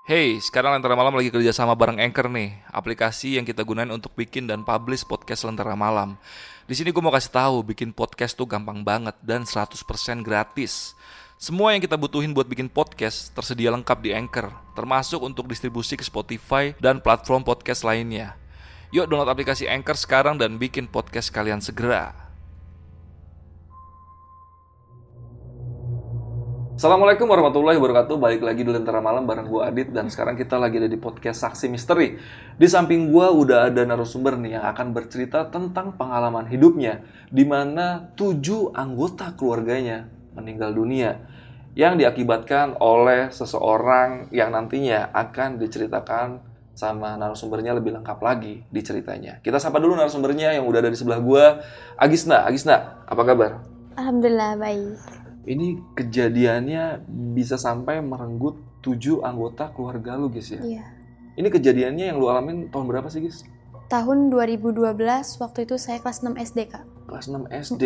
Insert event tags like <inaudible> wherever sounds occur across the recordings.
Hey, sekarang Lentera Malam lagi kerja sama bareng Anchor nih, aplikasi yang kita gunain untuk bikin dan publish podcast Lentera Malam. Di sini gue mau kasih tahu, bikin podcast tuh gampang banget dan 100% gratis. Semua yang kita butuhin buat bikin podcast tersedia lengkap di Anchor, termasuk untuk distribusi ke Spotify dan platform podcast lainnya. Yuk download aplikasi Anchor sekarang dan bikin podcast kalian segera. Assalamualaikum warahmatullahi wabarakatuh. Balik lagi di Lentera Malam bareng gue Adit dan sekarang kita lagi ada di podcast Saksi Misteri. Di samping gue udah ada narasumber nih yang akan bercerita tentang pengalaman hidupnya di mana tujuh anggota keluarganya meninggal dunia yang diakibatkan oleh seseorang yang nantinya akan diceritakan sama narasumbernya lebih lengkap lagi di ceritanya. Kita sapa dulu narasumbernya yang udah ada di sebelah gue, Agisna. Agisna, apa kabar? Alhamdulillah baik. Ini kejadiannya bisa sampai merenggut tujuh anggota keluarga lu, guys ya? Iya. Ini kejadiannya yang lu alamin tahun berapa sih, guys? Tahun 2012 waktu itu saya kelas 6 SD, Kak. Kelas 6 SD.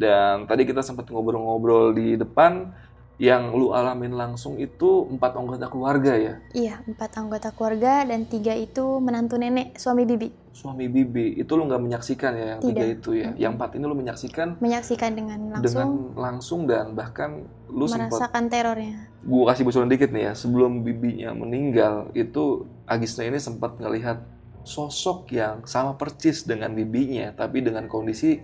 Dan tadi kita sempat ngobrol-ngobrol di depan, yang lu alamin langsung itu empat anggota keluarga ya? Iya, empat anggota keluarga dan tiga itu menantu nenek, suami bibi. Suami bibi, itu lu nggak menyaksikan ya yang tiga Tidak. itu ya? Yang empat ini lu menyaksikan Menyaksikan dengan dengan langsung langsung dan bahkan lu sempat merasakan terornya. gua kasih bocoran dikit nih ya sebelum bibinya meninggal itu Agisna ini sempat ngelihat sosok yang sama persis dengan bibinya tapi dengan kondisi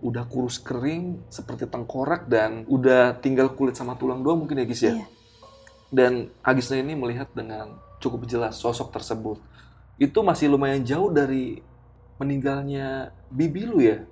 udah kurus kering seperti tengkorak dan udah tinggal kulit sama tulang doang mungkin ya Gis ya Iya. dan Agisna ini melihat dengan cukup jelas sosok tersebut itu masih lumayan jauh dari meninggalnya bibi lu ya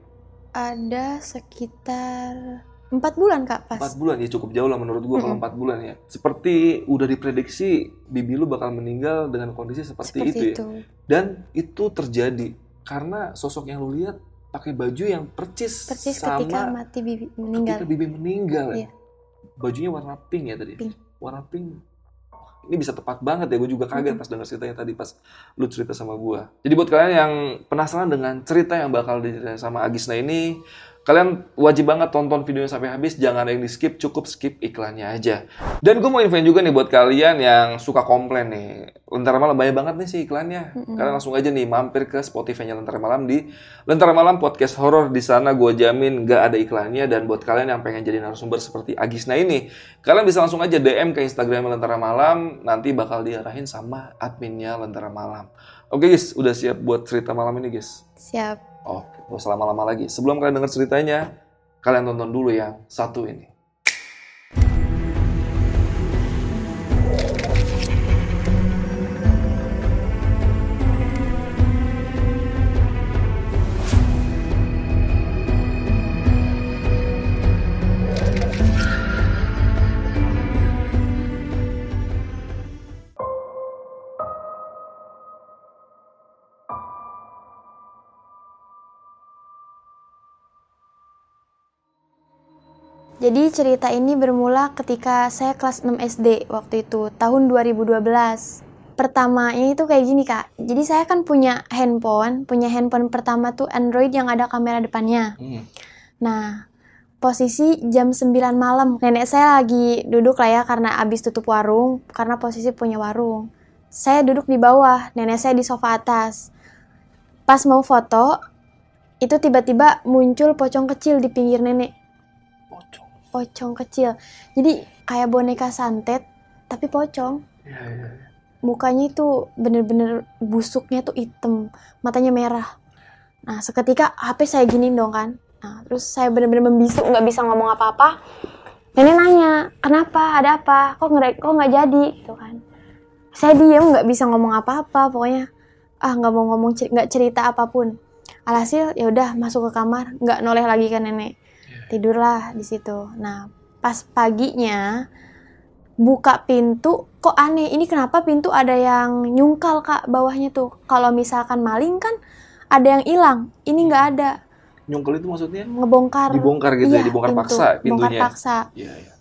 Ada sekitar empat bulan, Kak, pas. Empat bulan ya cukup jauh lah menurut gua kalau Mm-mm. empat bulan ya. Seperti udah diprediksi bibi lu bakal meninggal dengan kondisi seperti, Seperti itu ya. itu. Dan itu terjadi karena sosok yang lu lihat pakai baju yang percis, Persis sama ketika mati bibi ketika meninggal. bibi meninggal. ya. Iya. Bajunya warna pink ya tadi. Pink. Warna pink. Ini bisa tepat banget ya, gue juga kaget Mm-mm. pas denger ceritanya tadi pas lu cerita sama gua. Jadi buat kalian yang penasaran dengan cerita yang bakal diceritain sama Agisna ini, kalian wajib banget tonton videonya sampai habis, jangan ada yang di skip, cukup skip iklannya aja. Dan gue mau infoin juga nih buat kalian yang suka komplain nih, Lentera Malam banyak banget nih sih iklannya. Mm-mm. Kalian langsung aja nih mampir ke Spotify-nya Lentera Malam di Lentera Malam Podcast Horror di sana gue jamin gak ada iklannya dan buat kalian yang pengen jadi narasumber seperti Agisna ini, kalian bisa langsung aja DM ke Instagram Lentera Malam, nanti bakal diarahin sama adminnya Lentera Malam. Oke guys, udah siap buat cerita malam ini guys? Siap. Oke, gak usah lama-lama lagi. Sebelum kalian denger ceritanya, kalian tonton dulu yang satu ini. Jadi cerita ini bermula ketika saya kelas 6 SD waktu itu, tahun 2012. Pertamanya itu kayak gini kak, jadi saya kan punya handphone, punya handphone pertama tuh Android yang ada kamera depannya. Hmm. Nah, posisi jam 9 malam, nenek saya lagi duduk lah ya karena abis tutup warung, karena posisi punya warung. Saya duduk di bawah, nenek saya di sofa atas. Pas mau foto, itu tiba-tiba muncul pocong kecil di pinggir nenek Pocong. kecil. Jadi kayak boneka santet tapi pocong. Iya, iya, iya. Mukanya itu bener-bener busuknya tuh hitam, matanya merah. Nah seketika HP saya giniin dong kan. Nah terus saya bener-bener membisu nggak bisa ngomong apa-apa. Nenek nanya kenapa ada apa? Kok nggak kok nggak jadi? Gitu kan. Saya diem nggak bisa ngomong apa-apa. Pokoknya ah nggak mau ngomong nggak cerita apa pun. Alhasil ya udah masuk ke kamar nggak noleh lagi kan nenek tidurlah di situ. Nah, pas paginya buka pintu, kok aneh. Ini kenapa pintu ada yang nyungkal kak bawahnya tuh? Kalau misalkan maling kan ada yang hilang. Ini nggak ada. Nyongkel itu maksudnya Ngebongkar. dibongkar gitu ya, Iya, dibongkar pintu. paksa Bongkar pintunya. paksa. Iya, iya.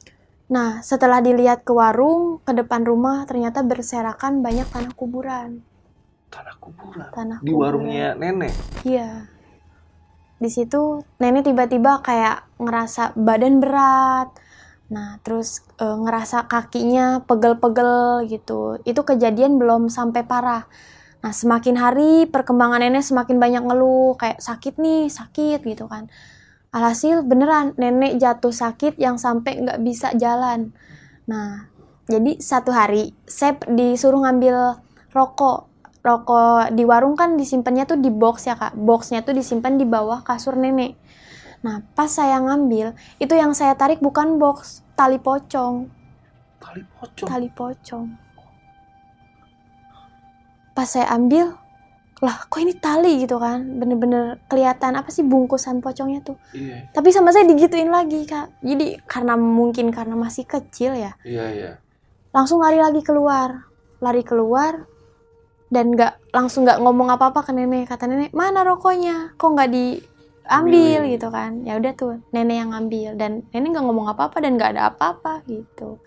Nah, setelah dilihat ke warung, ke depan rumah ternyata berserakan banyak tanah kuburan. Tanah kuburan. Tanah Di kuburan. warungnya nenek. Iya. Di situ nenek tiba-tiba kayak ngerasa badan berat, Nah, terus e, ngerasa kakinya pegel-pegel gitu. Itu kejadian belum sampai parah. Nah, semakin hari perkembangan nenek semakin banyak ngeluh, kayak sakit nih, sakit gitu kan. Alhasil beneran nenek jatuh sakit yang sampai nggak bisa jalan. Nah, jadi satu hari saya disuruh ngambil rokok. Rokok di warung kan disimpannya tuh di box ya kak. Boxnya tuh disimpan di bawah kasur nenek. Nah, pas saya ngambil, itu yang saya tarik bukan box, tali pocong. Tali pocong. Tali pocong. Pas saya ambil, lah kok ini tali gitu kan? Bener-bener kelihatan apa sih bungkusan pocongnya tuh. Iya. Tapi sama saya digituin lagi kak. Jadi karena mungkin karena masih kecil ya, Iya, iya. langsung lari lagi keluar. Lari keluar, dan nggak langsung nggak ngomong apa-apa ke nenek. Kata nenek, mana rokoknya? Kok nggak Ambilin. gitu kan? Ya udah tuh, nenek yang ngambil dan nenek nggak ngomong apa-apa dan nggak ada apa-apa gitu.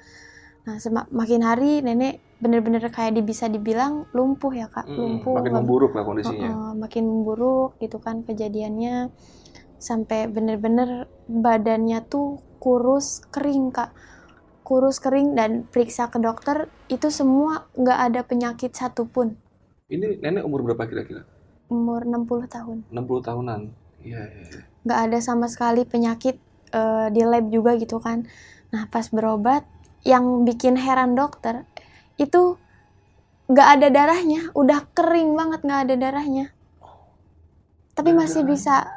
Nah, semak- makin hari nenek bener-bener kayak bisa dibilang lumpuh ya kak, Mm, lumpuh. makin memburuk lah kondisinya. Heeh, makin memburuk gitu kan kejadiannya sampai bener-bener badannya tuh kurus kering kak kurus kering dan periksa ke dokter itu semua nggak ada penyakit satupun Ini nenek umur berapa kira-kira? umur 60 tahun 60 tahunan. Iya, iya. iya. nggak ada sama sekali penyakit eh, di lab juga gitu kan nah pas berobat yang bikin heran dokter itu nggak ada darahnya udah kering banget nggak ada darahnya tapi masih bisa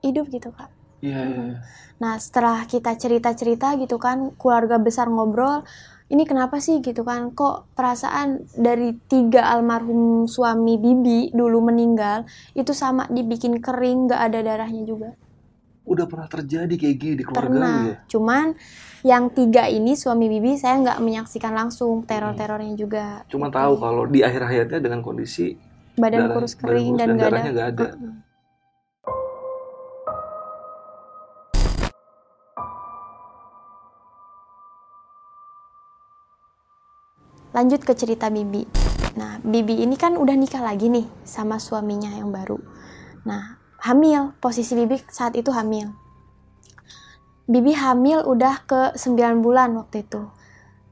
hidup gitu kak Iya, iya. Mm-mm. Nah, setelah kita cerita-cerita gitu kan, keluarga besar ngobrol, ini kenapa sih gitu kan? Kok perasaan dari tiga almarhum suami Bibi dulu meninggal, itu sama dibikin kering, gak ada darahnya juga. Udah pernah terjadi kayak gini di keluarga lu Pernah. ya? Cuman yang tiga ini suami Bibi saya nggak menyaksikan langsung teror-terornya juga. Cuma Gitu. tahu kalau di akhir hayatnya dengan kondisi badan darah- kurus badan kering kurus dan dan nggak ada. darahnya nggak ada. Mm-mm. Lanjut ke cerita Bibi. Nah, Bibi ini kan udah nikah lagi nih sama suaminya yang baru. Nah, hamil, posisi Bibi saat itu hamil. Bibi hamil udah ke 9 bulan waktu itu.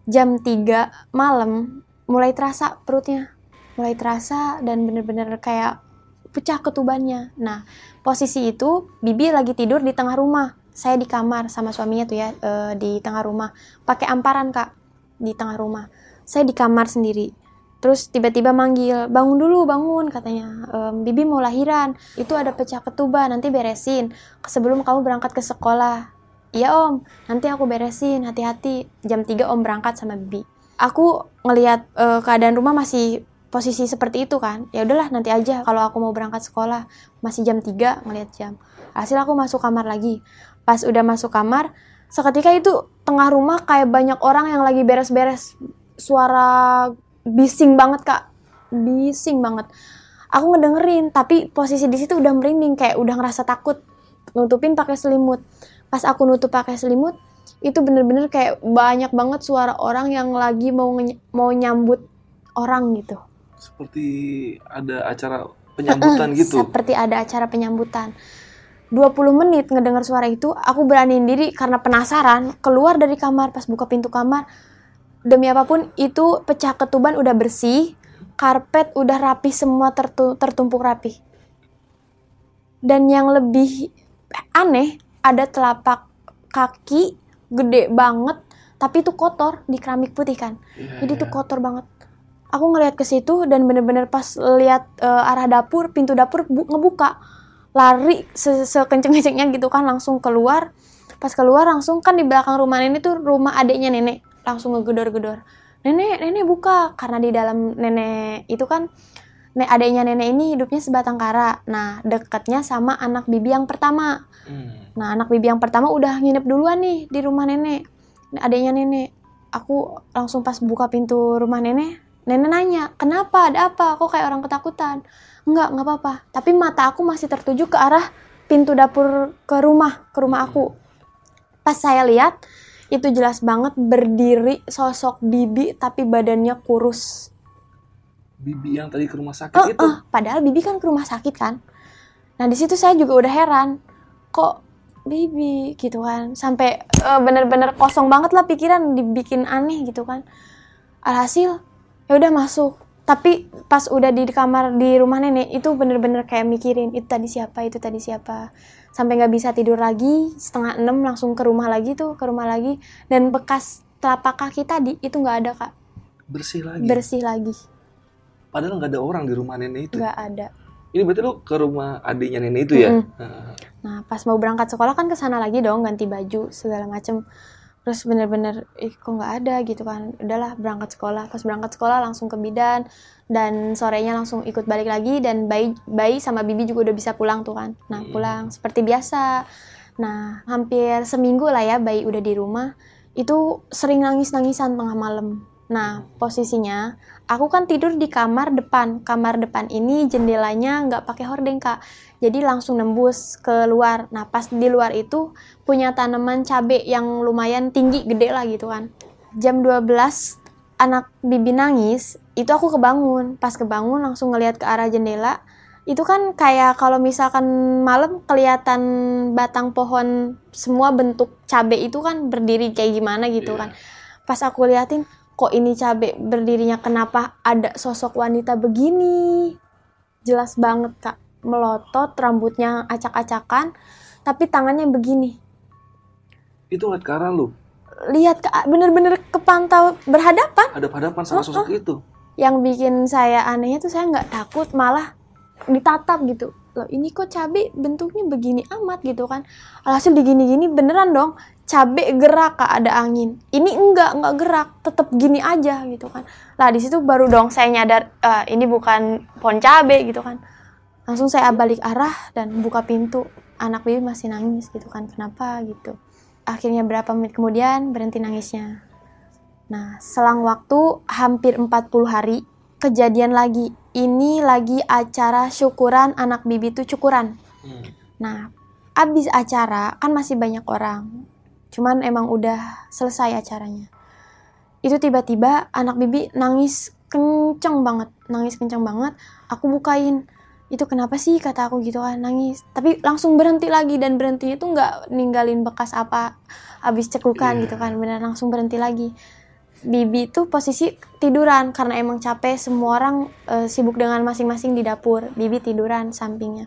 Jam 3 malam mulai terasa perutnya. Mulai terasa dan bener-bener kayak pecah ketubannya. Nah, posisi itu Bibi lagi tidur di tengah rumah. Saya di kamar sama suaminya tuh ya eh, di tengah rumah. Pakai amparan, Kak, di tengah rumah. Saya di kamar sendiri. Terus tiba-tiba manggil, bangun dulu, bangun katanya. "Em, Bibi mau lahiran, itu ada pecah ketuban, nanti beresin. Sebelum kamu berangkat ke sekolah. Iya om, nanti aku beresin, hati-hati. Jam 3 om berangkat sama Bibi. Aku ngelihat eh, keadaan rumah masih posisi seperti itu kan. Ya udahlah nanti aja kalau aku mau berangkat sekolah. Masih jam 3 ngelihat jam. Hasil aku masuk kamar lagi. Pas udah masuk kamar, seketika itu tengah rumah kayak banyak orang yang lagi beres-beres. Suara bising banget kak, bising banget. Aku ngedengerin, tapi posisi di situ udah merinding kayak udah ngerasa takut. Nutupin pakai selimut. Pas aku nutup pakai selimut, itu bener-bener kayak banyak banget suara orang yang lagi mau mau nyambut orang gitu. seperti ada acara penyambutan gitu. Seperti ada acara penyambutan. 20 menit ngedengar suara itu, aku beraniin diri karena penasaran, keluar dari kamar, pas buka pintu kamar, demi apa pun itu pecah ketuban udah bersih, karpet udah rapi semua tertu- tertumpuk rapi. Dan yang lebih aneh, ada telapak kaki gede banget, tapi itu kotor di keramik putih kan. Iya, Jadi iya. itu kotor banget. Aku ngeliat ke situ dan bener-bener pas lihat eh, arah dapur, pintu dapur bu- ngebuka, lari se- sekenceng-kencengnya gitu kan langsung keluar. Pas keluar langsung kan di belakang rumah nenek tuh rumah adiknya nenek, langsung ngegedor-gedor. Nenek, nenek buka karena di dalam nenek itu kan nek adiknya nenek ini hidupnya sebatang kara. Nah, deketnya sama anak bibi yang pertama. Hmm. Nah, anak bibi yang pertama udah nginep duluan nih di rumah nenek. Adanya nenek. Aku langsung pas buka pintu rumah nenek, nenek nanya, kenapa? Ada apa? Kok kayak orang ketakutan? Enggak, enggak apa-apa. Tapi mata aku masih tertuju ke arah pintu dapur ke rumah, ke rumah aku. Pas saya lihat, itu jelas banget berdiri sosok bibi tapi badannya kurus. Bibi yang tadi ke rumah sakit Eh, itu. eh, padahal Bibi kan ke rumah sakit kan. Nah di situ saya juga udah heran, kok Bibi gitu kan sampai eh, bener-bener kosong banget lah pikiran dibikin aneh gitu kan alhasil ya udah masuk tapi pas udah di kamar di rumah nenek itu bener-bener kayak mikirin itu tadi siapa itu tadi siapa sampai nggak bisa tidur lagi setengah enam langsung ke rumah lagi tuh ke rumah lagi dan bekas telapak kaki tadi itu nggak ada kak Bersih lagi. bersih lagi Padahal nggak ada orang di rumah nenek itu. nggak ada Ini berarti lu ke rumah adiknya nenek itu ya? Mm-mm. Heeh. Nah, pas mau berangkat sekolah kan ke sana lagi dong, ganti baju segala macem. Terus bener-bener, ih kok nggak ada gitu kan. Udahlah berangkat sekolah. Pas berangkat sekolah langsung ke bidan dan sorenya langsung ikut balik lagi dan bayi bayi sama bibi juga udah bisa pulang tuh kan. Nah, Hmm. pulang seperti biasa. Nah, hampir seminggu lah ya bayi udah di rumah. Itu sering nangis-nangisan tengah malam. Nah, posisinya aku kan tidur di kamar depan. Kamar depan ini jendelanya nggak pakai hordeng, Kak jadi langsung nembus ke luar. Nah, pas di luar itu punya tanaman cabe yang lumayan tinggi, gede lah gitu kan. Jam 12 anak bibi nangis, itu aku kebangun. Pas kebangun langsung ngelihat ke arah jendela. Itu kan kayak kalau misalkan malam kelihatan batang pohon semua bentuk cabe itu kan berdiri kayak gimana gitu Iya. kan. Pas aku liatin, kok ini cabe berdirinya kenapa ada sosok wanita begini? Jelas banget, Kak melotot, rambutnya acak-acakan, tapi tangannya begini. Itu ngeliat ke arah lu. Lihat ke bener-bener kepantau berhadapan. Ada hadapan sama sosok itu. Yang bikin saya anehnya tuh saya nggak takut, malah ditatap gitu. Loh ini kok cabe bentuknya begini amat gitu kan. Alhasil digini-gini beneran dong. Cabe gerak kak ada angin. Ini enggak, enggak gerak, tetap gini aja gitu kan. Lah di situ baru dong saya nyadar "Eh, ini bukan pohon cabe gitu kan. Langsung saya balik arah dan buka pintu. Anak bibi masih nangis gitu kan kenapa? gitu. Akhirnya berapa menit kemudian berhenti nangisnya. Nah selang waktu hampir 40 hari kejadian lagi. Ini lagi acara syukuran anak bibi itu syukuran. Hmm. nah abis acara kan masih banyak orang. Cuman emang udah selesai acaranya. Itu tiba-tiba anak bibi nangis kenceng banget nangis kenceng banget. Aku bukain itu kenapa sih? kata aku gitu kan nangis. Tapi langsung berhenti lagi dan berhentinya tuh nggak ninggalin bekas apa habis cekukan Iya. gitu kan benar langsung berhenti lagi. Bibi tuh posisi tiduran karena emang capek semua orang eh, sibuk dengan masing-masing di dapur. Bibi tiduran sampingnya.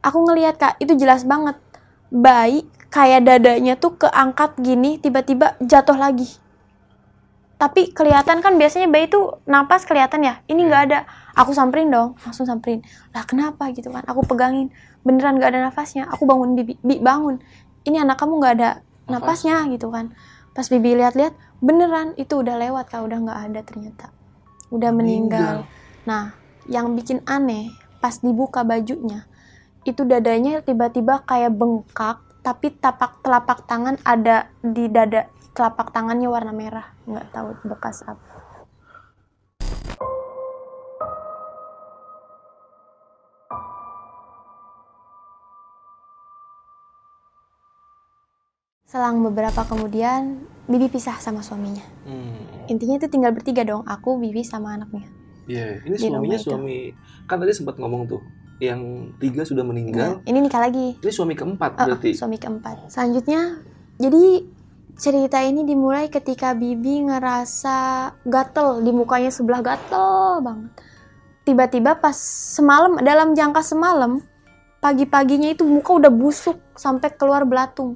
Aku ngelihat kak itu jelas banget. Bayi kayak dadanya tuh keangkat gini tiba-tiba jatuh lagi. Tapi kelihatan kan biasanya bayi tuh napas kelihatan ya? Ini nggak ada aku samperin dong langsung samperin. Lah kenapa gitu kan? Aku pegangin. Beneran nggak ada nafasnya. Aku bangun bibi bi bangun. Ini anak kamu nggak ada napasnya gitu kan. Pas bibi lihat-lihat beneran itu udah lewat kak. Udah nggak ada ternyata. Udah meninggal. nah yang bikin aneh pas dibuka bajunya itu dadanya tiba-tiba kayak bengkak tapi tapak telapak tangan ada di dada telapak tangannya warna merah. Nggak tahu bekas apa selang beberapa kemudian Bibi pisah sama suaminya Hmm. intinya itu tinggal bertiga dong aku Bibi sama anaknya Iya, ini Di suaminya itu. suami kan tadi sempat ngomong tuh, yang tiga sudah meninggal, Nah, ini nikah lagi ini suami keempat Oh, berarti. suami keempat. Selanjutnya, jadi cerita ini dimulai ketika Bibi ngerasa gatel di mukanya sebelah gatel banget. Tiba-tiba pas semalam dalam jangka semalam pagi-paginya itu muka udah busuk sampai keluar belatung.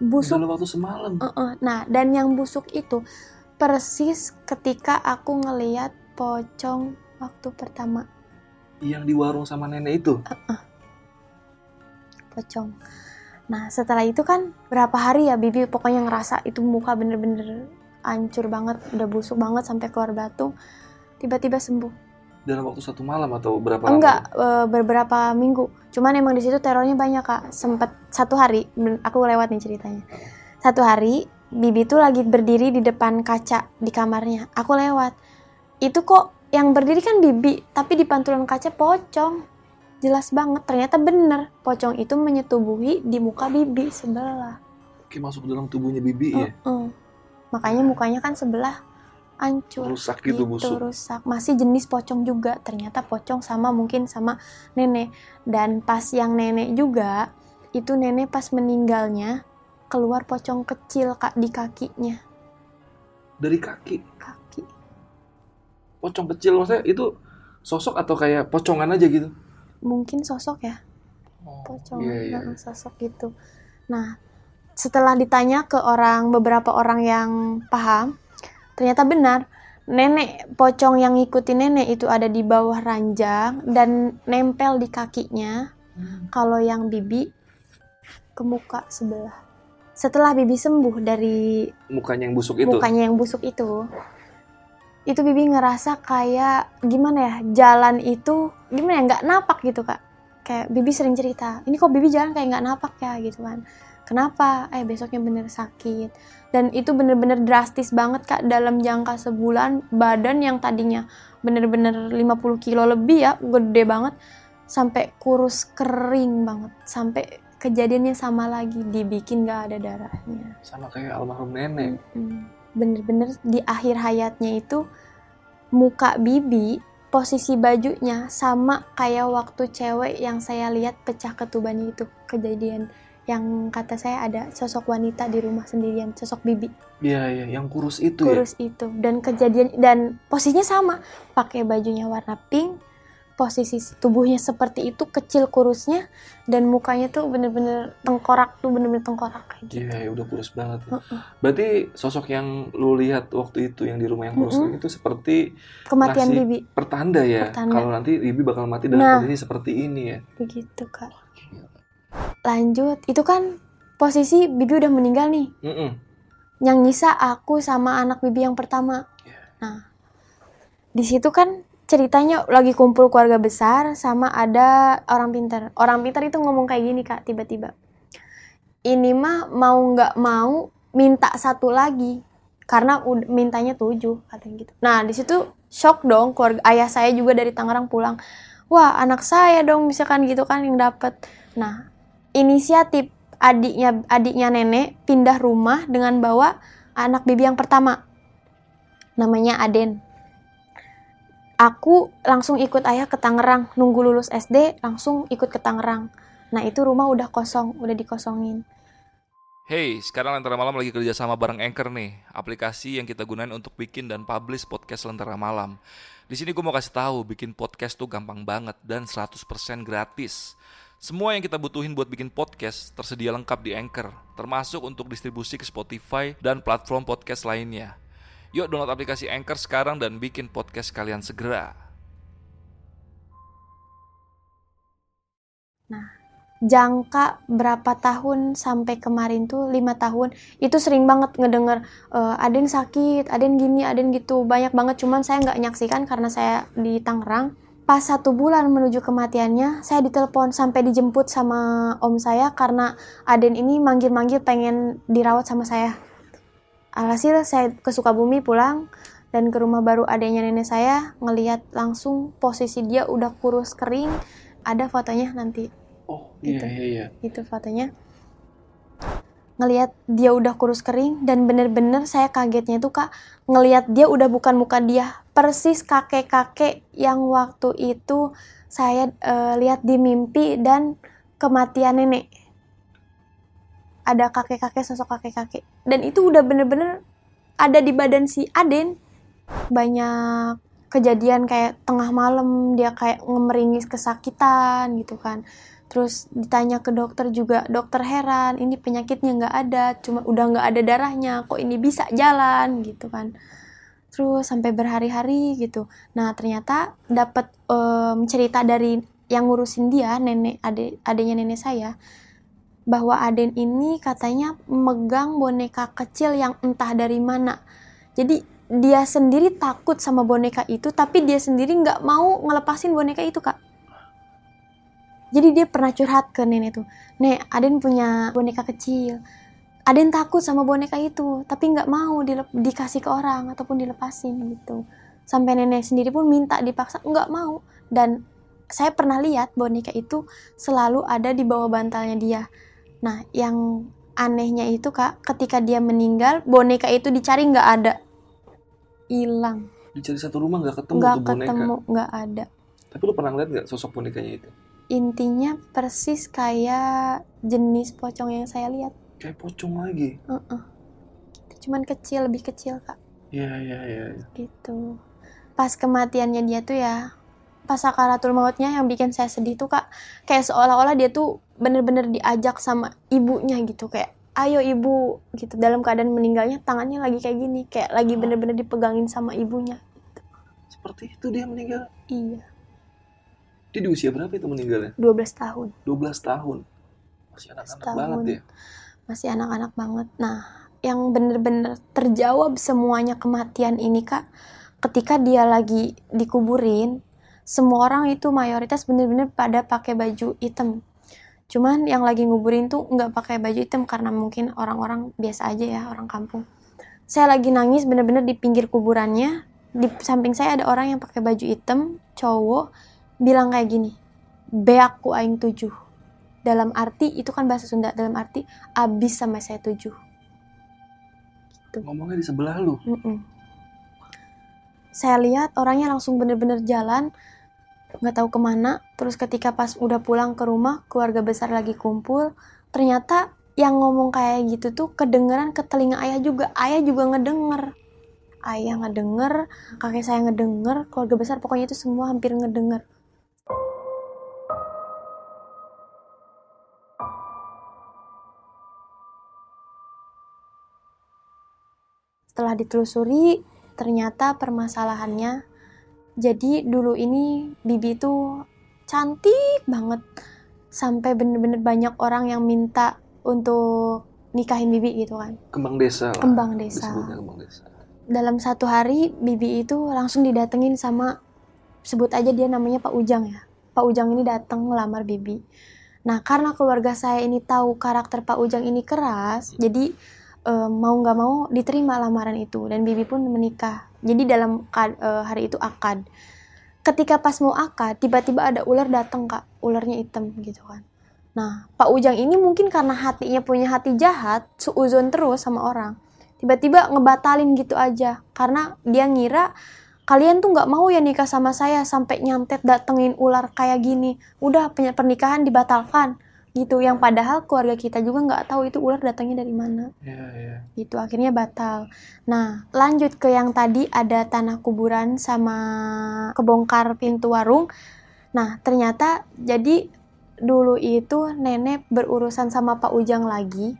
Busuk. Dalam waktu semalam. Heeh. Nah, dan yang busuk itu persis ketika aku ngeliat pocong waktu pertama Yang di warung sama nenek itu. pocong. Nah setelah itu kan berapa hari ya Bibi pokoknya ngerasa itu muka bener-bener hancur banget, udah busuk banget sampai keluar batu. Tiba-tiba sembuh. Dalam waktu satu malam atau berapa lama? Enggak, eh, beberapa minggu. Cuman emang di situ terornya banyak kak. Sempet satu hari, aku lewat nih ceritanya. Satu hari Bibi tuh lagi berdiri di depan kaca di kamarnya. Aku lewat. Itu kok yang berdiri kan Bibi, tapi di pantulan kaca pocong. Jelas banget, ternyata bener. Pocong itu menyetubuhi di muka Bibi sebelah. Oke, masuk ke dalam tubuhnya bibi ya. Heeh. Makanya mukanya kan sebelah hancur rusak gitu, busuk. rusak. Masih jenis pocong juga. Ternyata pocong sama mungkin sama nenek. Dan pas yang nenek juga itu nenek pas meninggalnya keluar pocong kecil kak di kakinya. Dari kaki? Kaki. Pocong kecil maksudnya itu sosok atau kayak pocongan aja gitu? Mungkin sosok ya. Oh, pocong iya. nah, sosok gitu. Nah setelah ditanya ke orang beberapa orang yang paham ternyata benar. Nenek pocong yang ngikutin nenek itu ada di bawah ranjang dan nempel di kakinya. Hmm. kalau yang bibi ke muka sebelah. Setelah bibi sembuh dari mukanya yang busuk itu? mukanya yang busuk itu itu bibi ngerasa kayak gimana ya jalan itu gimana ya nggak napak gitu kak. Kayak bibi sering cerita ini kok bibi jalan kayak nggak napak ya? Gitu kan. Kenapa? Eh besoknya bener sakit dan itu bener-bener drastis banget kak dalam jangka sebulan. Badan yang tadinya bener-bener 50 kilo lebih ya gede banget sampai kurus kering banget. Sampai kejadiannya sama lagi dibikin gak ada darahnya. Sama kayak almarhum nenek. Bener-bener di akhir hayatnya itu muka bibi posisi bajunya sama kayak waktu cewek yang saya lihat pecah ketubannya itu kejadian yang kata saya ada sosok wanita di rumah sendirian sosok bibi iya iya yang kurus itu kurus itu dan kejadian dan posisinya sama pakai bajunya warna pink posisi tubuhnya seperti itu kecil kurusnya dan mukanya tuh bener-bener tengkorak tuh bener-bener tengkorak kayak ya gitu iya iya, udah kurus banget ya. Heeh. berarti sosok yang lu lihat waktu itu yang di rumah yang kurus Mm-mm. itu seperti kematian bibi pertanda ya Pertanda. kalau nanti Bibi bakal mati dalam Nah. kondisi seperti ini ya begitu kak lanjut. Itu kan posisi bibi udah meninggal nih. Mm-mm. yang nyisa aku sama anak bibi yang pertama. Iya. nah di situ kan ceritanya lagi kumpul keluarga besar sama ada orang pintar. Orang pintar itu ngomong kayak gini kak tiba-tiba. Ini mah mau nggak mau minta satu lagi. Karena mintanya tujuh katanya gitu. Nah di situ shock dong keluarga ayah saya juga dari Tangerang pulang. Wah anak saya dong misalkan gitu kan yang dapat nah inisiatif adiknya adiknya nenek pindah rumah dengan bawa anak bibi yang pertama. Namanya Aden. Aku langsung ikut ayah ke Tangerang. Nunggu lulus SD langsung ikut ke Tangerang. Nah itu rumah udah kosong udah dikosongin. Hey, sekarang Lentera Malam lagi kerja sama bareng Anchor nih, aplikasi yang kita gunain untuk bikin dan publish podcast Lentera Malam. Di sini gue mau kasih tahu, bikin podcast tuh gampang banget dan 100% gratis. Semua yang kita butuhin buat bikin podcast tersedia lengkap di Anchor, termasuk untuk distribusi ke Spotify dan platform podcast lainnya. Yuk download aplikasi Anchor sekarang dan bikin podcast kalian segera. jangka berapa tahun sampai kemarin tuh? Lima tahun. Itu sering banget ngedenger eh, Aden sakit, Aden gini, Aden gitu. Banyak banget. Cuman saya nggak nyaksikan karena saya di Tangerang pas satu bulan menuju kematiannya saya ditelepon sampai dijemput sama om saya karena Aden ini manggil-manggil pengen dirawat sama saya. Alhasil saya ke Sukabumi pulang dan ke rumah baru adanya nenek saya ngelihat langsung posisi dia udah kurus kering ada fotonya nanti. Oh iya Gitu. iya iya. Itu fotonya ngelihat dia udah kurus kering dan bener-bener saya kagetnya tuh kak ngelihat dia udah bukan muka dia persis kakek-kakek yang waktu itu saya eh, lihat di mimpi dan kematian nenek. Ada kakek-kakek sosok kakek-kakek. Dan itu udah bener-bener ada di badan si Aden. Banyak kejadian kayak tengah malam dia kayak ngemeringis kesakitan gitu kan terus ditanya ke dokter juga dokter heran ini penyakitnya nggak ada cuma udah nggak ada darahnya kok ini bisa jalan? Gitu kan. Terus sampai berhari-hari gitu. Nah ternyata dapat em, cerita dari yang ngurusin dia nenek ade adenya nenek saya bahwa Aden ini katanya megang boneka kecil yang entah dari mana. Jadi dia sendiri takut sama boneka itu tapi dia sendiri nggak mau ngelepasin boneka itu kak jadi dia pernah curhat ke nenek tuh nek Aden punya boneka kecil. Aden takut sama boneka itu tapi nggak mau dikasih ke orang ataupun dilepasin gitu. Sampai nenek sendiri pun minta dipaksa nggak mau. Dan saya pernah lihat boneka itu selalu ada di bawah bantalnya dia. Nah yang anehnya itu kak ketika dia meninggal boneka itu dicari nggak ada. Hilang. Dicari satu rumah nggak ketemu nggak tuh boneka. ketemu nggak ada. Tapi lu pernah ngeliat nggak sosok bonekanya itu? Intinya persis kayak jenis pocong yang saya lihat Kayak pocong lagi. Heeh. cuman kecil lebih kecil kak Iya iya iya. iya. gitu pas kematiannya dia tuh ya pas sakaratul mautnya yang bikin saya sedih tuh kak kayak seolah-olah dia tuh bener-bener diajak sama ibunya gitu kayak ayo ibu gitu dalam keadaan meninggalnya tangannya lagi kayak gini kayak lagi bener-bener dipegangin sama ibunya Seperti itu dia meninggal. iya Dia di usia berapa itu meninggalnya? 12 tahun 12 tahun. Masih anak-anak banget ya. masih anak-anak banget nah yang bener-bener terjawab semuanya kematian ini kak ketika dia lagi dikuburin semua orang itu mayoritas bener-bener pada pakai baju hitam cuman yang lagi nguburin tuh nggak pakai baju hitam karena mungkin orang-orang biasa aja ya orang kampung saya lagi nangis bener-bener di pinggir kuburannya di samping saya ada orang yang pakai baju hitam cowok bilang kayak gini beaku aing tujuh. Dalam arti itu kan bahasa Sunda dalam arti abis sampai saya tujuh. Ngomongnya di sebelah lu. Mm-mm. saya lihat orangnya langsung bener-bener jalan nggak tahu ke mana. Terus ketika pas udah pulang ke rumah keluarga besar lagi kumpul ternyata yang ngomong kayak gitu tuh kedengeran ke telinga ayah juga. Ayah juga ngedenger. Ayah ngedenger kakek saya ngedenger keluarga besar pokoknya itu semua hampir ngedenger setelah ditelusuri ternyata permasalahannya. Jadi dulu ini Bibi itu cantik banget. Sampai bener-bener banyak orang yang minta untuk nikahin Bibi gitu kan. Kembang desa lah. kembang desa. Disebutnya kembang desa. dalam satu hari Bibi itu langsung didatengin sama sebut aja dia namanya Pak Ujang ya. Pak Ujang ini datang melamar Bibi. Nah karena keluarga saya ini tahu karakter Pak Ujang ini keras jadi eh, mau nggak mau diterima lamaran itu dan Bibi pun menikah. Jadi dalam eh, hari itu akad. Ketika pas mau akad tiba-tiba ada ular datang kak. Ularnya hitam gitu kan. Nah Pak Ujang ini mungkin karena hatinya punya hati jahat suuzon terus sama orang tiba-tiba ngebatalin gitu aja. Karena dia ngira kalian tuh nggak mau ya nikah sama saya sampai nyantet datengin ular kayak gini. Udah pernikahan dibatalkan gitu yang padahal keluarga kita juga nggak tahu itu ular datangnya dari mana. Iya iya. gitu akhirnya batal. Nah lanjut ke yang tadi ada tanah kuburan sama kebongkar pintu warung. Nah ternyata jadi dulu itu nenek berurusan sama Pak Ujang lagi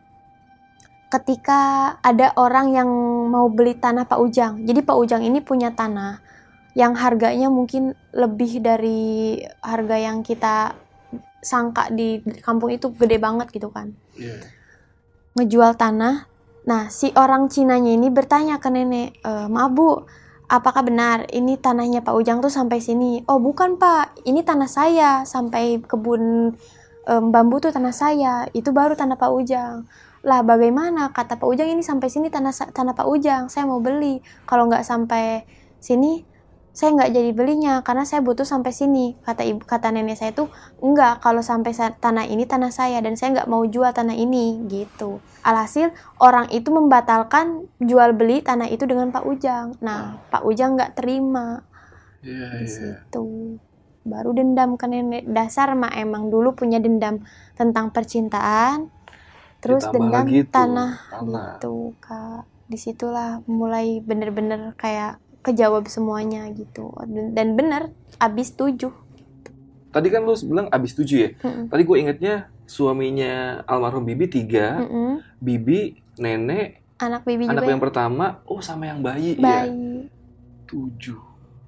ketika ada orang yang mau beli tanah Pak Ujang. Jadi Pak Ujang ini punya tanah yang harganya mungkin lebih dari harga yang kita sangka di kampung itu gede banget gitu kan Iya. ngejual tanah. Nah, si orang Cinanya ini bertanya ke nenek, e, maaf bu, apakah benar ini tanahnya Pak Ujang tuh sampai sini? Oh bukan Pak, ini tanah saya sampai kebun em, bambu tuh tanah saya. Itu baru tanah Pak Ujang. Lah bagaimana? Kata Pak Ujang ini sampai sini tanah tanah Pak Ujang. Saya mau beli. Kalau nggak sampai sini, saya nggak jadi belinya karena saya butuh sampai sini. Kata ibu, kata nenek saya tuh enggak kalau sampai sa- tanah ini tanah saya dan saya nggak mau jual tanah ini gitu. Alhasil orang itu membatalkan jual beli tanah itu dengan Pak Ujang. Nah Pak Ujang nggak terima. Iya di situ. Baru dendam ke nenek. Dasar mah emang dulu punya dendam tentang percintaan terus Ditambah dendam lagi tuh, tanah. tanah. gitu kak. Di situlah mulai bener-bener kayak kejawab semuanya gitu dan, bener abis tujuh Tadi kan lu bilang abis tujuh ya. Mm-mm. Tadi gue ingetnya suaminya almarhum Bibi tiga, Mm-mm. Bibi, nenek, anak bibi anak juga yang pertama, oh sama yang bayi, ya? ya. bayi Tujuh.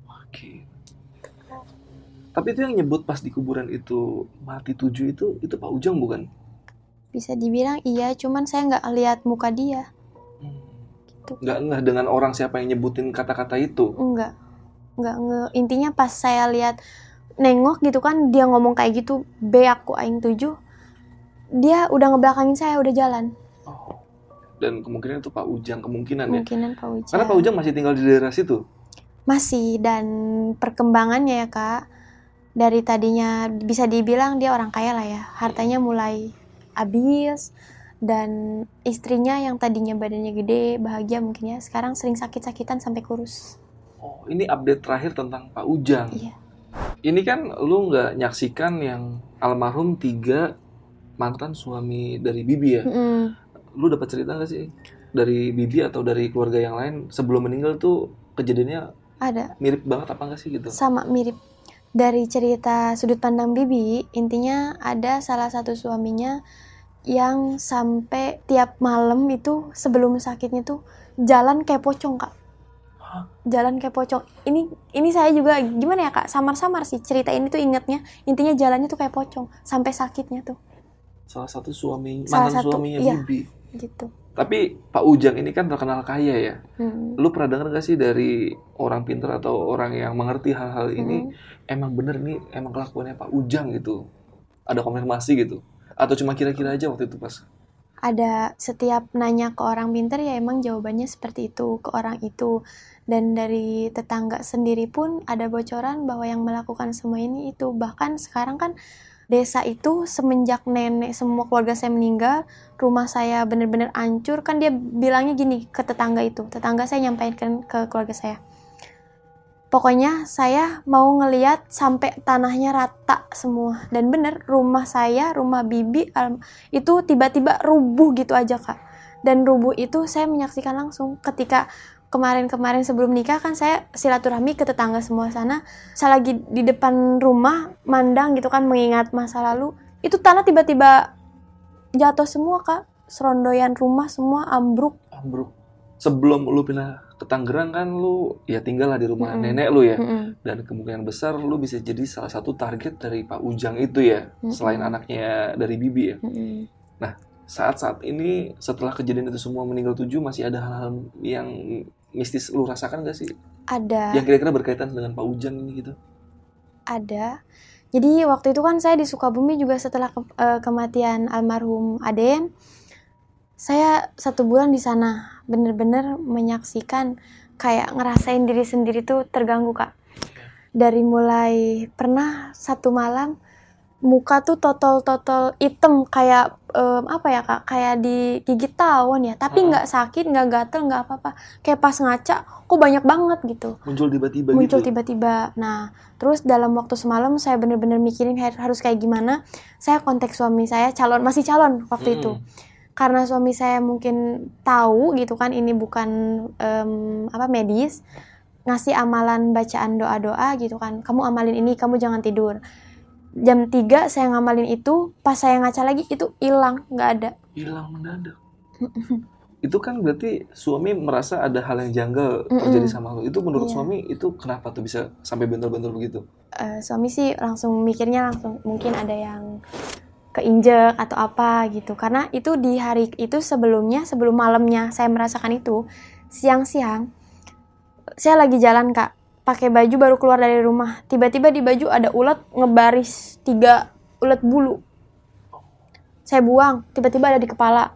Oke. Tapi itu yang nyebut pas di kuburan itu mati tujuh itu itu Pak Ujang bukan? bisa dibilang iya cuman saya nggak lihat muka dia. Gitu Nggak ngeh dengan orang siapa yang nyebutin kata-kata itu. enggak nggak nge intinya pas saya lihat nengok gitu kan dia ngomong kayak gitu be aku aing tujuh dia udah ngebelakangin saya udah jalan Oh. Dan kemungkinan itu Pak Ujang kemungkinan ya. kemungkinan Pak Ujang Karena Pak Ujang masih tinggal di daerah situ. masih dan perkembangannya ya kak dari tadinya bisa dibilang dia orang kaya lah ya hartanya mulai habis dan istrinya yang tadinya badannya gede bahagia mungkin ya sekarang sering sakit-sakitan sampai kurus Oh, ini update terakhir tentang Pak Ujang. iya Ini kan lu nggak nyaksikan yang almarhum tiga mantan suami dari Bibi ya? Mm-mm. Lu dapat cerita nggak sih dari Bibi atau dari keluarga yang lain sebelum meninggal tuh kejadiannya ada mirip banget apa nggak sih gitu? sama mirip dari cerita sudut pandang Bibi intinya ada salah satu suaminya yang sampai tiap malam itu sebelum sakitnya tuh jalan kayak pocong kak Hah? jalan kayak pocong ini ini saya juga gimana ya kak samar-samar sih cerita ini tuh ingetnya intinya jalannya tuh kayak pocong sampai sakitnya tuh Salah satu suami Salah mantan satu, suaminya iya. Bibi. gitu Tapi Pak Ujang ini kan terkenal kaya ya. Hmm. Lu pernah dengar gak sih dari orang pintar atau orang yang mengerti hal-hal ini Hmm. emang bener nih emang kelakuannya Pak Ujang gitu? Ada konfirmasi gitu? Atau cuma kira-kira aja waktu itu pas? ada setiap nanya ke orang pinter ya emang jawabannya seperti itu ke orang itu dan dari tetangga sendiri pun ada bocoran bahwa yang melakukan semua ini itu bahkan sekarang kan desa itu semenjak nenek semua keluarga saya meninggal rumah saya bener-bener hancur kan dia bilangnya gini ke tetangga itu tetangga saya nyampaikan ke keluarga saya pokoknya saya mau ngeliat sampai tanahnya rata semua. Dan bener rumah saya rumah bibi itu tiba-tiba rubuh gitu aja kak. Dan rubuh itu saya menyaksikan langsung. Ketika kemarin-kemarin sebelum nikah kan saya silaturahmi ke tetangga semua sana. Saya lagi di depan rumah mandang gitu kan mengingat masa lalu. Itu tanah tiba-tiba jatuh semua kak. Serondoyan rumah semua ambruk. Ambruk. Sebelum lu pindah ke Tangerang kan lu ya tinggal lah di rumah Mm-mm. nenek lu ya. Mm-mm. Dan kemungkinan besar lu bisa jadi salah satu target dari Pak Ujang itu ya. Mm-mm. Selain anaknya dari Bibi ya. Mm-mm. Saat-saat ini setelah kejadian itu semua meninggal tujuh masih ada hal-hal yang mistis lu rasakan gak sih? ada Yang kira-kira berkaitan dengan Pak Ujang ini gitu. ada jadi waktu itu kan saya di Sukabumi juga setelah ke- eh, kematian almarhum Aden saya satu bulan di sana bener-bener menyaksikan kayak ngerasain diri sendiri tuh terganggu kak dari mulai pernah satu malam muka tuh totol-totol hitam kayak em, apa ya kak kayak digigit tawon ya tapi Hmm. nggak sakit nggak gatel nggak apa-apa kayak pas ngaca kok banyak banget gitu Muncul tiba-tiba muncul gitu. tiba-tiba. Nah, terus dalam waktu semalam saya bener-bener mikirin har- harus kayak gimana. Saya kontak suami saya calon masih calon waktu itu. Karena suami saya mungkin tahu gitu kan ini bukan em, apa medis ngasih amalan bacaan doa-doa gitu kan. Kamu amalin ini, kamu jangan tidur. Jam 3 saya ngamalin itu, pas saya ngaca lagi itu hilang, nggak ada. Hilang mendadak. itu kan berarti suami merasa ada hal yang janggal terjadi Mm-mm. sama lu. Itu menurut Iya. suami itu kenapa tuh bisa sampai bentul-bentul begitu? Eh, suami sih langsung mikirnya langsung mungkin ada yang keinjek atau apa gitu. Karena itu di hari itu sebelumnya sebelum malamnya saya merasakan itu siang-siang saya lagi jalan kak. Pakai baju baru keluar dari rumah. Tiba-tiba di baju ada ulat ngebaris tiga ulat bulu. Saya buang tiba-tiba ada di kepala.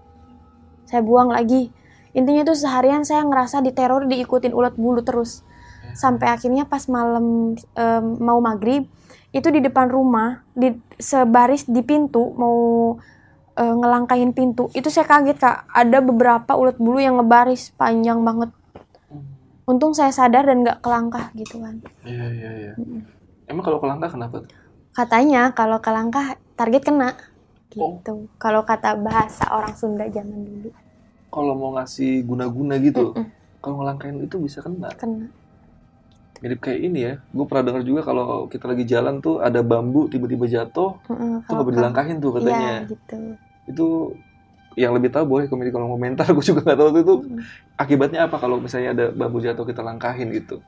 Saya buang lagi. Intinya tuh seharian saya ngerasa diteror diikutin ulat bulu terus. Sampai akhirnya pas malam em, mau maghrib itu di depan rumah di sebaris di pintu mau eh, ngelangkahin pintu itu saya kaget kak ada beberapa ulat bulu yang ngebaris panjang banget untung saya sadar dan nggak kelangkah gitu kan Iya iya iya. Mm-mm. Emang kalau kelangkah kenapa? katanya kalau kelangkah target kena Oh. gitu kalau kata bahasa orang Sunda zaman dulu Kalau mau ngasih guna-guna gitu, Mm-mm, kalau ngelangkain itu bisa kena. kena Mirip kayak ini ya. Gue pernah dengar juga kalau kita lagi jalan tuh ada bambu tiba-tiba jatuh, Mm-mm, itu nggak boleh dilangkahin tuh katanya. Iya gitu Itu yang lebih tahu boleh komen di kolom komentar. Gue juga nggak tahu itu Mm. akibatnya apa kalau misalnya ada bambu jatuh kita langkahin gitu.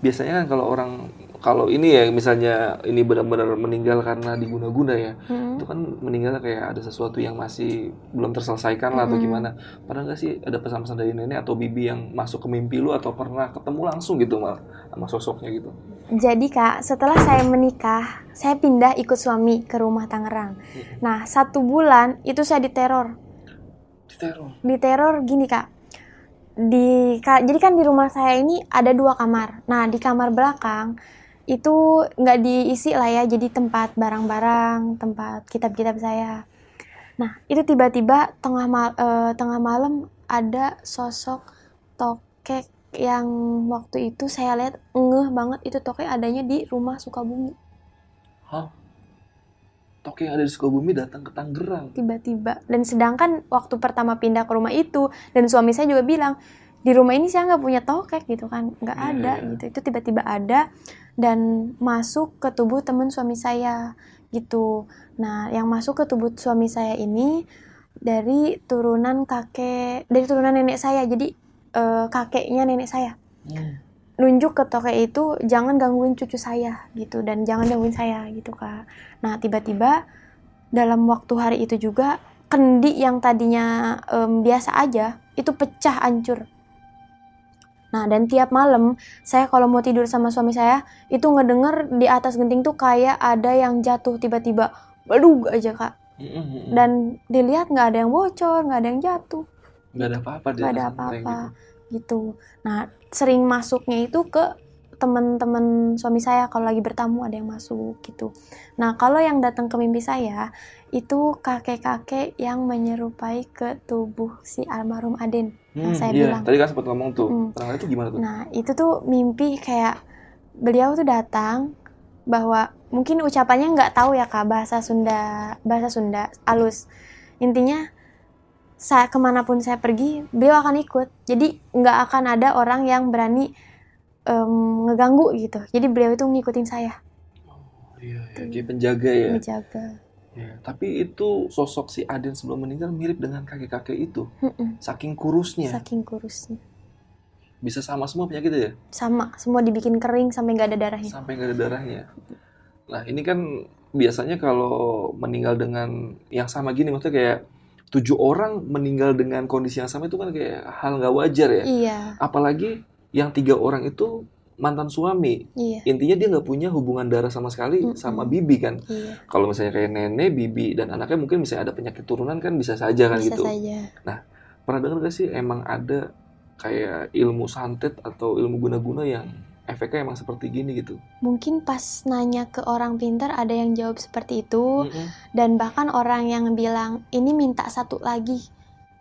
Biasanya kan kalau orang kalau ini ya misalnya ini benar-benar meninggal karena diguna-guna ya, Mm-mm. itu kan meninggalnya kayak ada sesuatu yang masih belum terselesaikan lah atau Mm-mm. gimana. Pernah nggak sih ada pesan-pesan dari nenek atau bibi yang masuk ke mimpi lu atau pernah ketemu langsung gitu mal sama sosoknya gitu? Jadi kak, setelah saya menikah, saya pindah ikut suami ke rumah Tangerang. Nah, satu bulan itu saya diteror. Diteror. Diteror gini kak, di jadi kan di rumah saya ini ada dua kamar. Nah, di kamar belakang itu nggak diisi lah ya, jadi tempat barang-barang, tempat kitab-kitab saya. Nah, itu tiba-tiba tengah mal- eh, tengah malam ada sosok tokek yang waktu itu saya lihat ngeh banget itu tokek adanya di rumah Sukabumi Hah? Tok yang ada di Sukabumi datang ke Tangerang. tiba-tiba. Dan sedangkan waktu pertama pindah ke rumah itu dan suami saya juga bilang di rumah ini saya nggak punya tokek gitu kan, nggak Iya, ada iya. gitu. Itu tiba-tiba ada dan masuk ke tubuh teman suami saya gitu. Nah, yang masuk ke tubuh suami saya ini dari turunan kakek, dari turunan nenek saya. Jadi eh, kakeknya nenek saya Hmm. Nunjuk ke tokek itu jangan gangguin cucu saya gitu dan jangan gangguin saya gitu kak. Nah tiba-tiba dalam waktu hari itu juga kendi yang tadinya em, biasa aja itu pecah hancur. Nah dan tiap malam saya kalau mau tidur sama suami saya itu ngedenger di atas genting tuh kayak ada yang jatuh tiba-tiba belug aja kak. Dan dilihat nggak ada yang bocor nggak ada yang jatuh nggak ada apa-apa nggak ada apa-apa gitu. Gitu. Nah, sering masuknya itu ke teman-teman suami saya kalau lagi bertamu ada yang masuk gitu. Nah, kalau yang datang ke mimpi saya itu kakek-kakek yang menyerupai ke tubuh si almarhum Aden. yang Hmm, saya iya. bilang. Tadi kan sempat ngomong tuh. Hmm. Itu gimana tuh? Nah, itu tuh mimpi kayak beliau tuh datang bahwa mungkin ucapannya nggak tahu ya Kak bahasa Sunda, bahasa Sunda halus. Intinya saya ke mana pun saya pergi, beliau akan ikut. Jadi nggak akan ada orang yang berani em, ngeganggu gitu. Jadi beliau itu ngikutin saya, Oh, iya, iya. Kayak penjaga ya. menjaga. Iya. Tapi itu sosok si Aden sebelum meninggal mirip dengan kakek-kakek itu. Mm-mm, Saking kurusnya. Saking kurusnya. Bisa sama semua penyakitnya ya? Sama, semua dibikin kering sampai nggak ada darahnya. Sampai nggak ada darahnya. Nah ini kan biasanya kalau meninggal dengan yang sama gini, maksudnya kayak tujuh orang meninggal dengan kondisi yang sama itu kan kayak hal nggak wajar ya. Iya, Apalagi yang tiga orang itu mantan suami. iya, Intinya dia nggak punya hubungan darah sama sekali Mm-mm. sama bibi kan. iya. Kalau misalnya kayak nenek, bibi, dan anaknya mungkin misalnya ada penyakit turunan kan bisa saja kan Bisa gitu. saja. Pernah dengar gak sih emang ada kayak ilmu santet atau ilmu guna-guna yang efeknya emang seperti gini gitu? Mungkin pas nanya ke orang pintar ada yang jawab seperti itu Mm-mm. dan bahkan orang yang bilang ini minta satu lagi.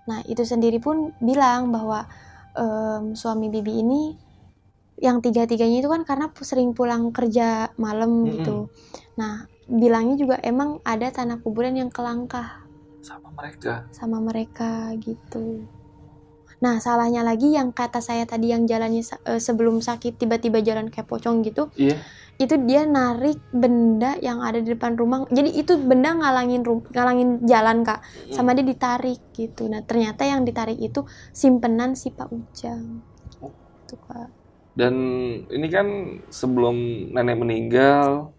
Nah itu sendiri pun bilang bahwa em, suami bibi ini yang tiga-tiganya itu kan karena sering pulang kerja malam Mm-mm. gitu. Nah bilangnya juga emang ada tanah kuburan yang kelangkah Sama mereka. sama mereka gitu. Nah salahnya lagi yang kata saya tadi yang jalannya eh, sebelum sakit tiba-tiba jalan kayak pocong gitu Iya. itu dia narik benda yang ada di depan rumah jadi itu benda ngalangin ru- ngalangin jalan kak sama dia ditarik gitu nah ternyata yang ditarik itu simpenan si Pak Ujang Oh. tuh kak Dan ini kan sebelum nenek meninggal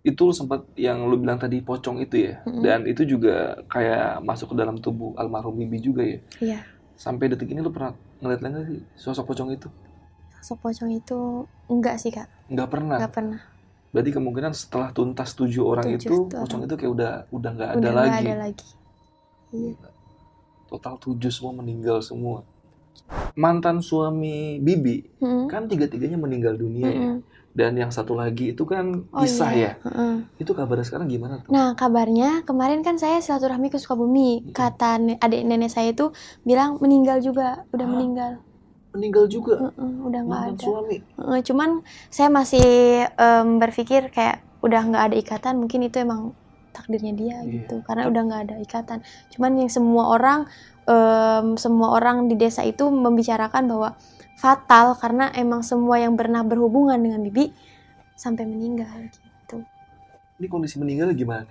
itu sempat yang lu bilang tadi pocong itu ya. Mm-mm. Dan itu juga kayak masuk ke dalam tubuh almarhum bibi juga ya. iya Sampai detik ini lu pernah ngeliat nggak sih sosok pocong itu? sosok pocong itu enggak sih kak Nggak pernah. enggak pernah Berarti kemungkinan setelah tuntas tujuh orang Tujuh itu, orang. pocong itu kayak udah udah nggak ada udah enggak lagi. ada lagi iya Total tujuh semua meninggal semua. Mantan suami Bibi Mm-mm. kan tiga-tiganya meninggal dunia ya. Dan yang satu lagi itu kan Oh, Isah iya. ya. Heeh. Itu kabarnya sekarang gimana tuh? Nah, kabarnya kemarin kan saya silaturahmi ke Sukabumi. Mm-mm. Kata adik nenek saya itu bilang meninggal juga, udah Hah? meninggal. Meninggal juga Heeh, udah nggak ada. suami. Heeh, cuman saya masih em, berpikir kayak udah nggak ada ikatan, mungkin itu emang takdirnya dia Iya. gitu. Karena udah nggak ada ikatan. Cuman yang semua orang em, semua orang di desa itu membicarakan bahwa fatal karena emang semua yang pernah berhubungan dengan bibi sampai meninggal gitu. Ini kondisi meninggal gimana?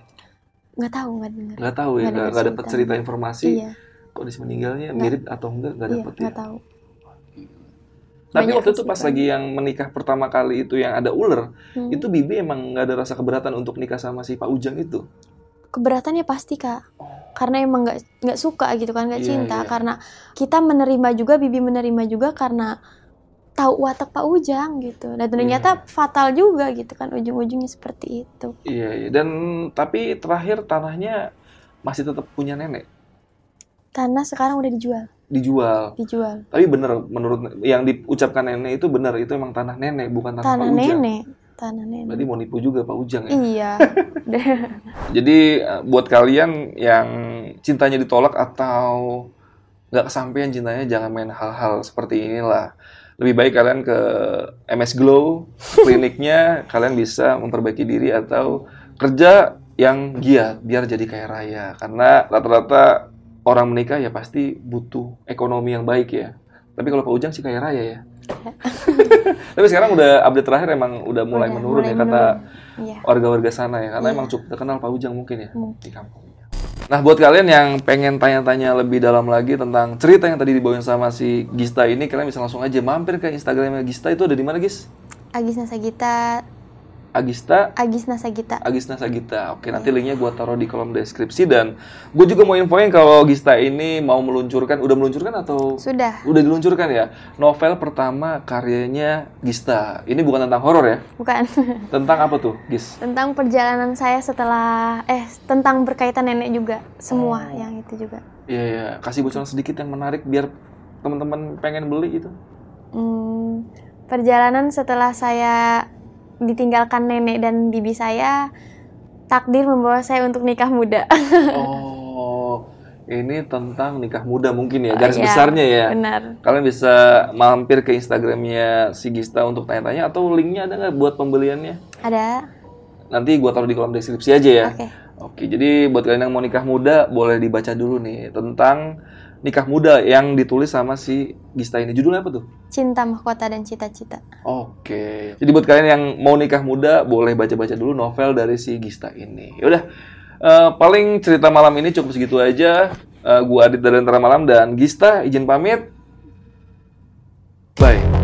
Nggak tahu, nggak dengar. Nggak tahu ya, Nggak dapat cerita. informasi Iya, kondisi meninggalnya Nggak. mirip atau enggak nggak iya, dapat ya. nggak tahu. Tapi Banyak waktu itu pas lagi yang menikah pertama kali itu yang ada ular, Hmm. itu Bibi emang nggak ada rasa keberatan untuk nikah sama si Pak Ujang itu. keberatannya pasti kak karena emang nggak nggak suka gitu kan nggak Iya, cinta iya. karena kita menerima juga bibi menerima juga karena tahu watak Pak Ujang gitu dan ternyata fatal juga gitu kan ujung-ujungnya seperti itu Iya, iya. Dan tapi terakhir tanahnya masih tetap punya nenek, karena sekarang udah dijual dijual. dijual Tapi bener menurut yang diucapkan nenek itu benar itu emang tanah nenek bukan tanah, tanah Pak Ujang. nenek tanah nenek. Berarti mau nipu juga Pak Ujang ya. Iya. <laughs> Jadi eh, buat kalian yang cintanya ditolak atau nggak kesampaian cintanya jangan main hal-hal seperti inilah. Lebih baik kalian ke MS Glow kliniknya <laughs> kalian bisa memperbaiki diri atau kerja yang giat biar jadi kaya raya karena rata-rata orang menikah ya pasti butuh ekonomi yang baik ya. Tapi kalau Pak Ujang sih kaya raya ya. <laughs> Tapi sekarang udah update terakhir emang udah mulai Udah, menurun mulai ya kata. Iya. warga-warga sana ya karena Iya. emang cukup terkenal Pak Ujang mungkin ya Mungkin. di kampungnya. Nah buat kalian yang pengen tanya-tanya lebih dalam lagi tentang cerita yang tadi dibawain sama si Gista ini kalian bisa langsung aja mampir ke Instagramnya Gista itu ada di mana Gis? Agis Nasagita, Agista Agis Nasagita. Agisna Sagita. Oke, nanti linknya gue taruh di kolom deskripsi dan gue juga mau infoin kalau Gista ini mau meluncurkan, udah meluncurkan atau Sudah, udah diluncurkan ya? Novel pertama karyanya Gista. Ini bukan tentang horor ya? bukan. <laughs> Tentang apa tuh, Gis? tentang perjalanan saya setelah eh tentang berkaitan nenek juga, semua Oh. yang itu juga. Iya, iya. Kasih bocoran sedikit yang menarik biar teman-teman pengen beli gitu. Hmm, perjalanan setelah saya ditinggalkan nenek dan bibi saya, takdir membawa saya untuk nikah muda. <laughs> Oh, ini tentang nikah muda mungkin ya, garis Iya, besarnya ya. Benar. Kalian bisa mampir ke Instagramnya si Gista untuk tanya-tanya atau linknya ada nggak buat pembeliannya? Ada. Nanti gua taruh di kolom deskripsi aja ya. Oke. Oke, jadi buat kalian yang mau nikah muda boleh dibaca dulu nih tentang nikah muda yang ditulis sama si Gista ini. Judulnya apa tuh? Cinta mahkota dan cita-cita. Oke. Jadi buat kalian yang mau nikah muda boleh baca-baca dulu novel dari si Gista ini. Yaudah, eh, paling cerita malam ini cukup segitu aja. Eh, gua Adit dari Antara Malam dan Gista izin pamit. Bye.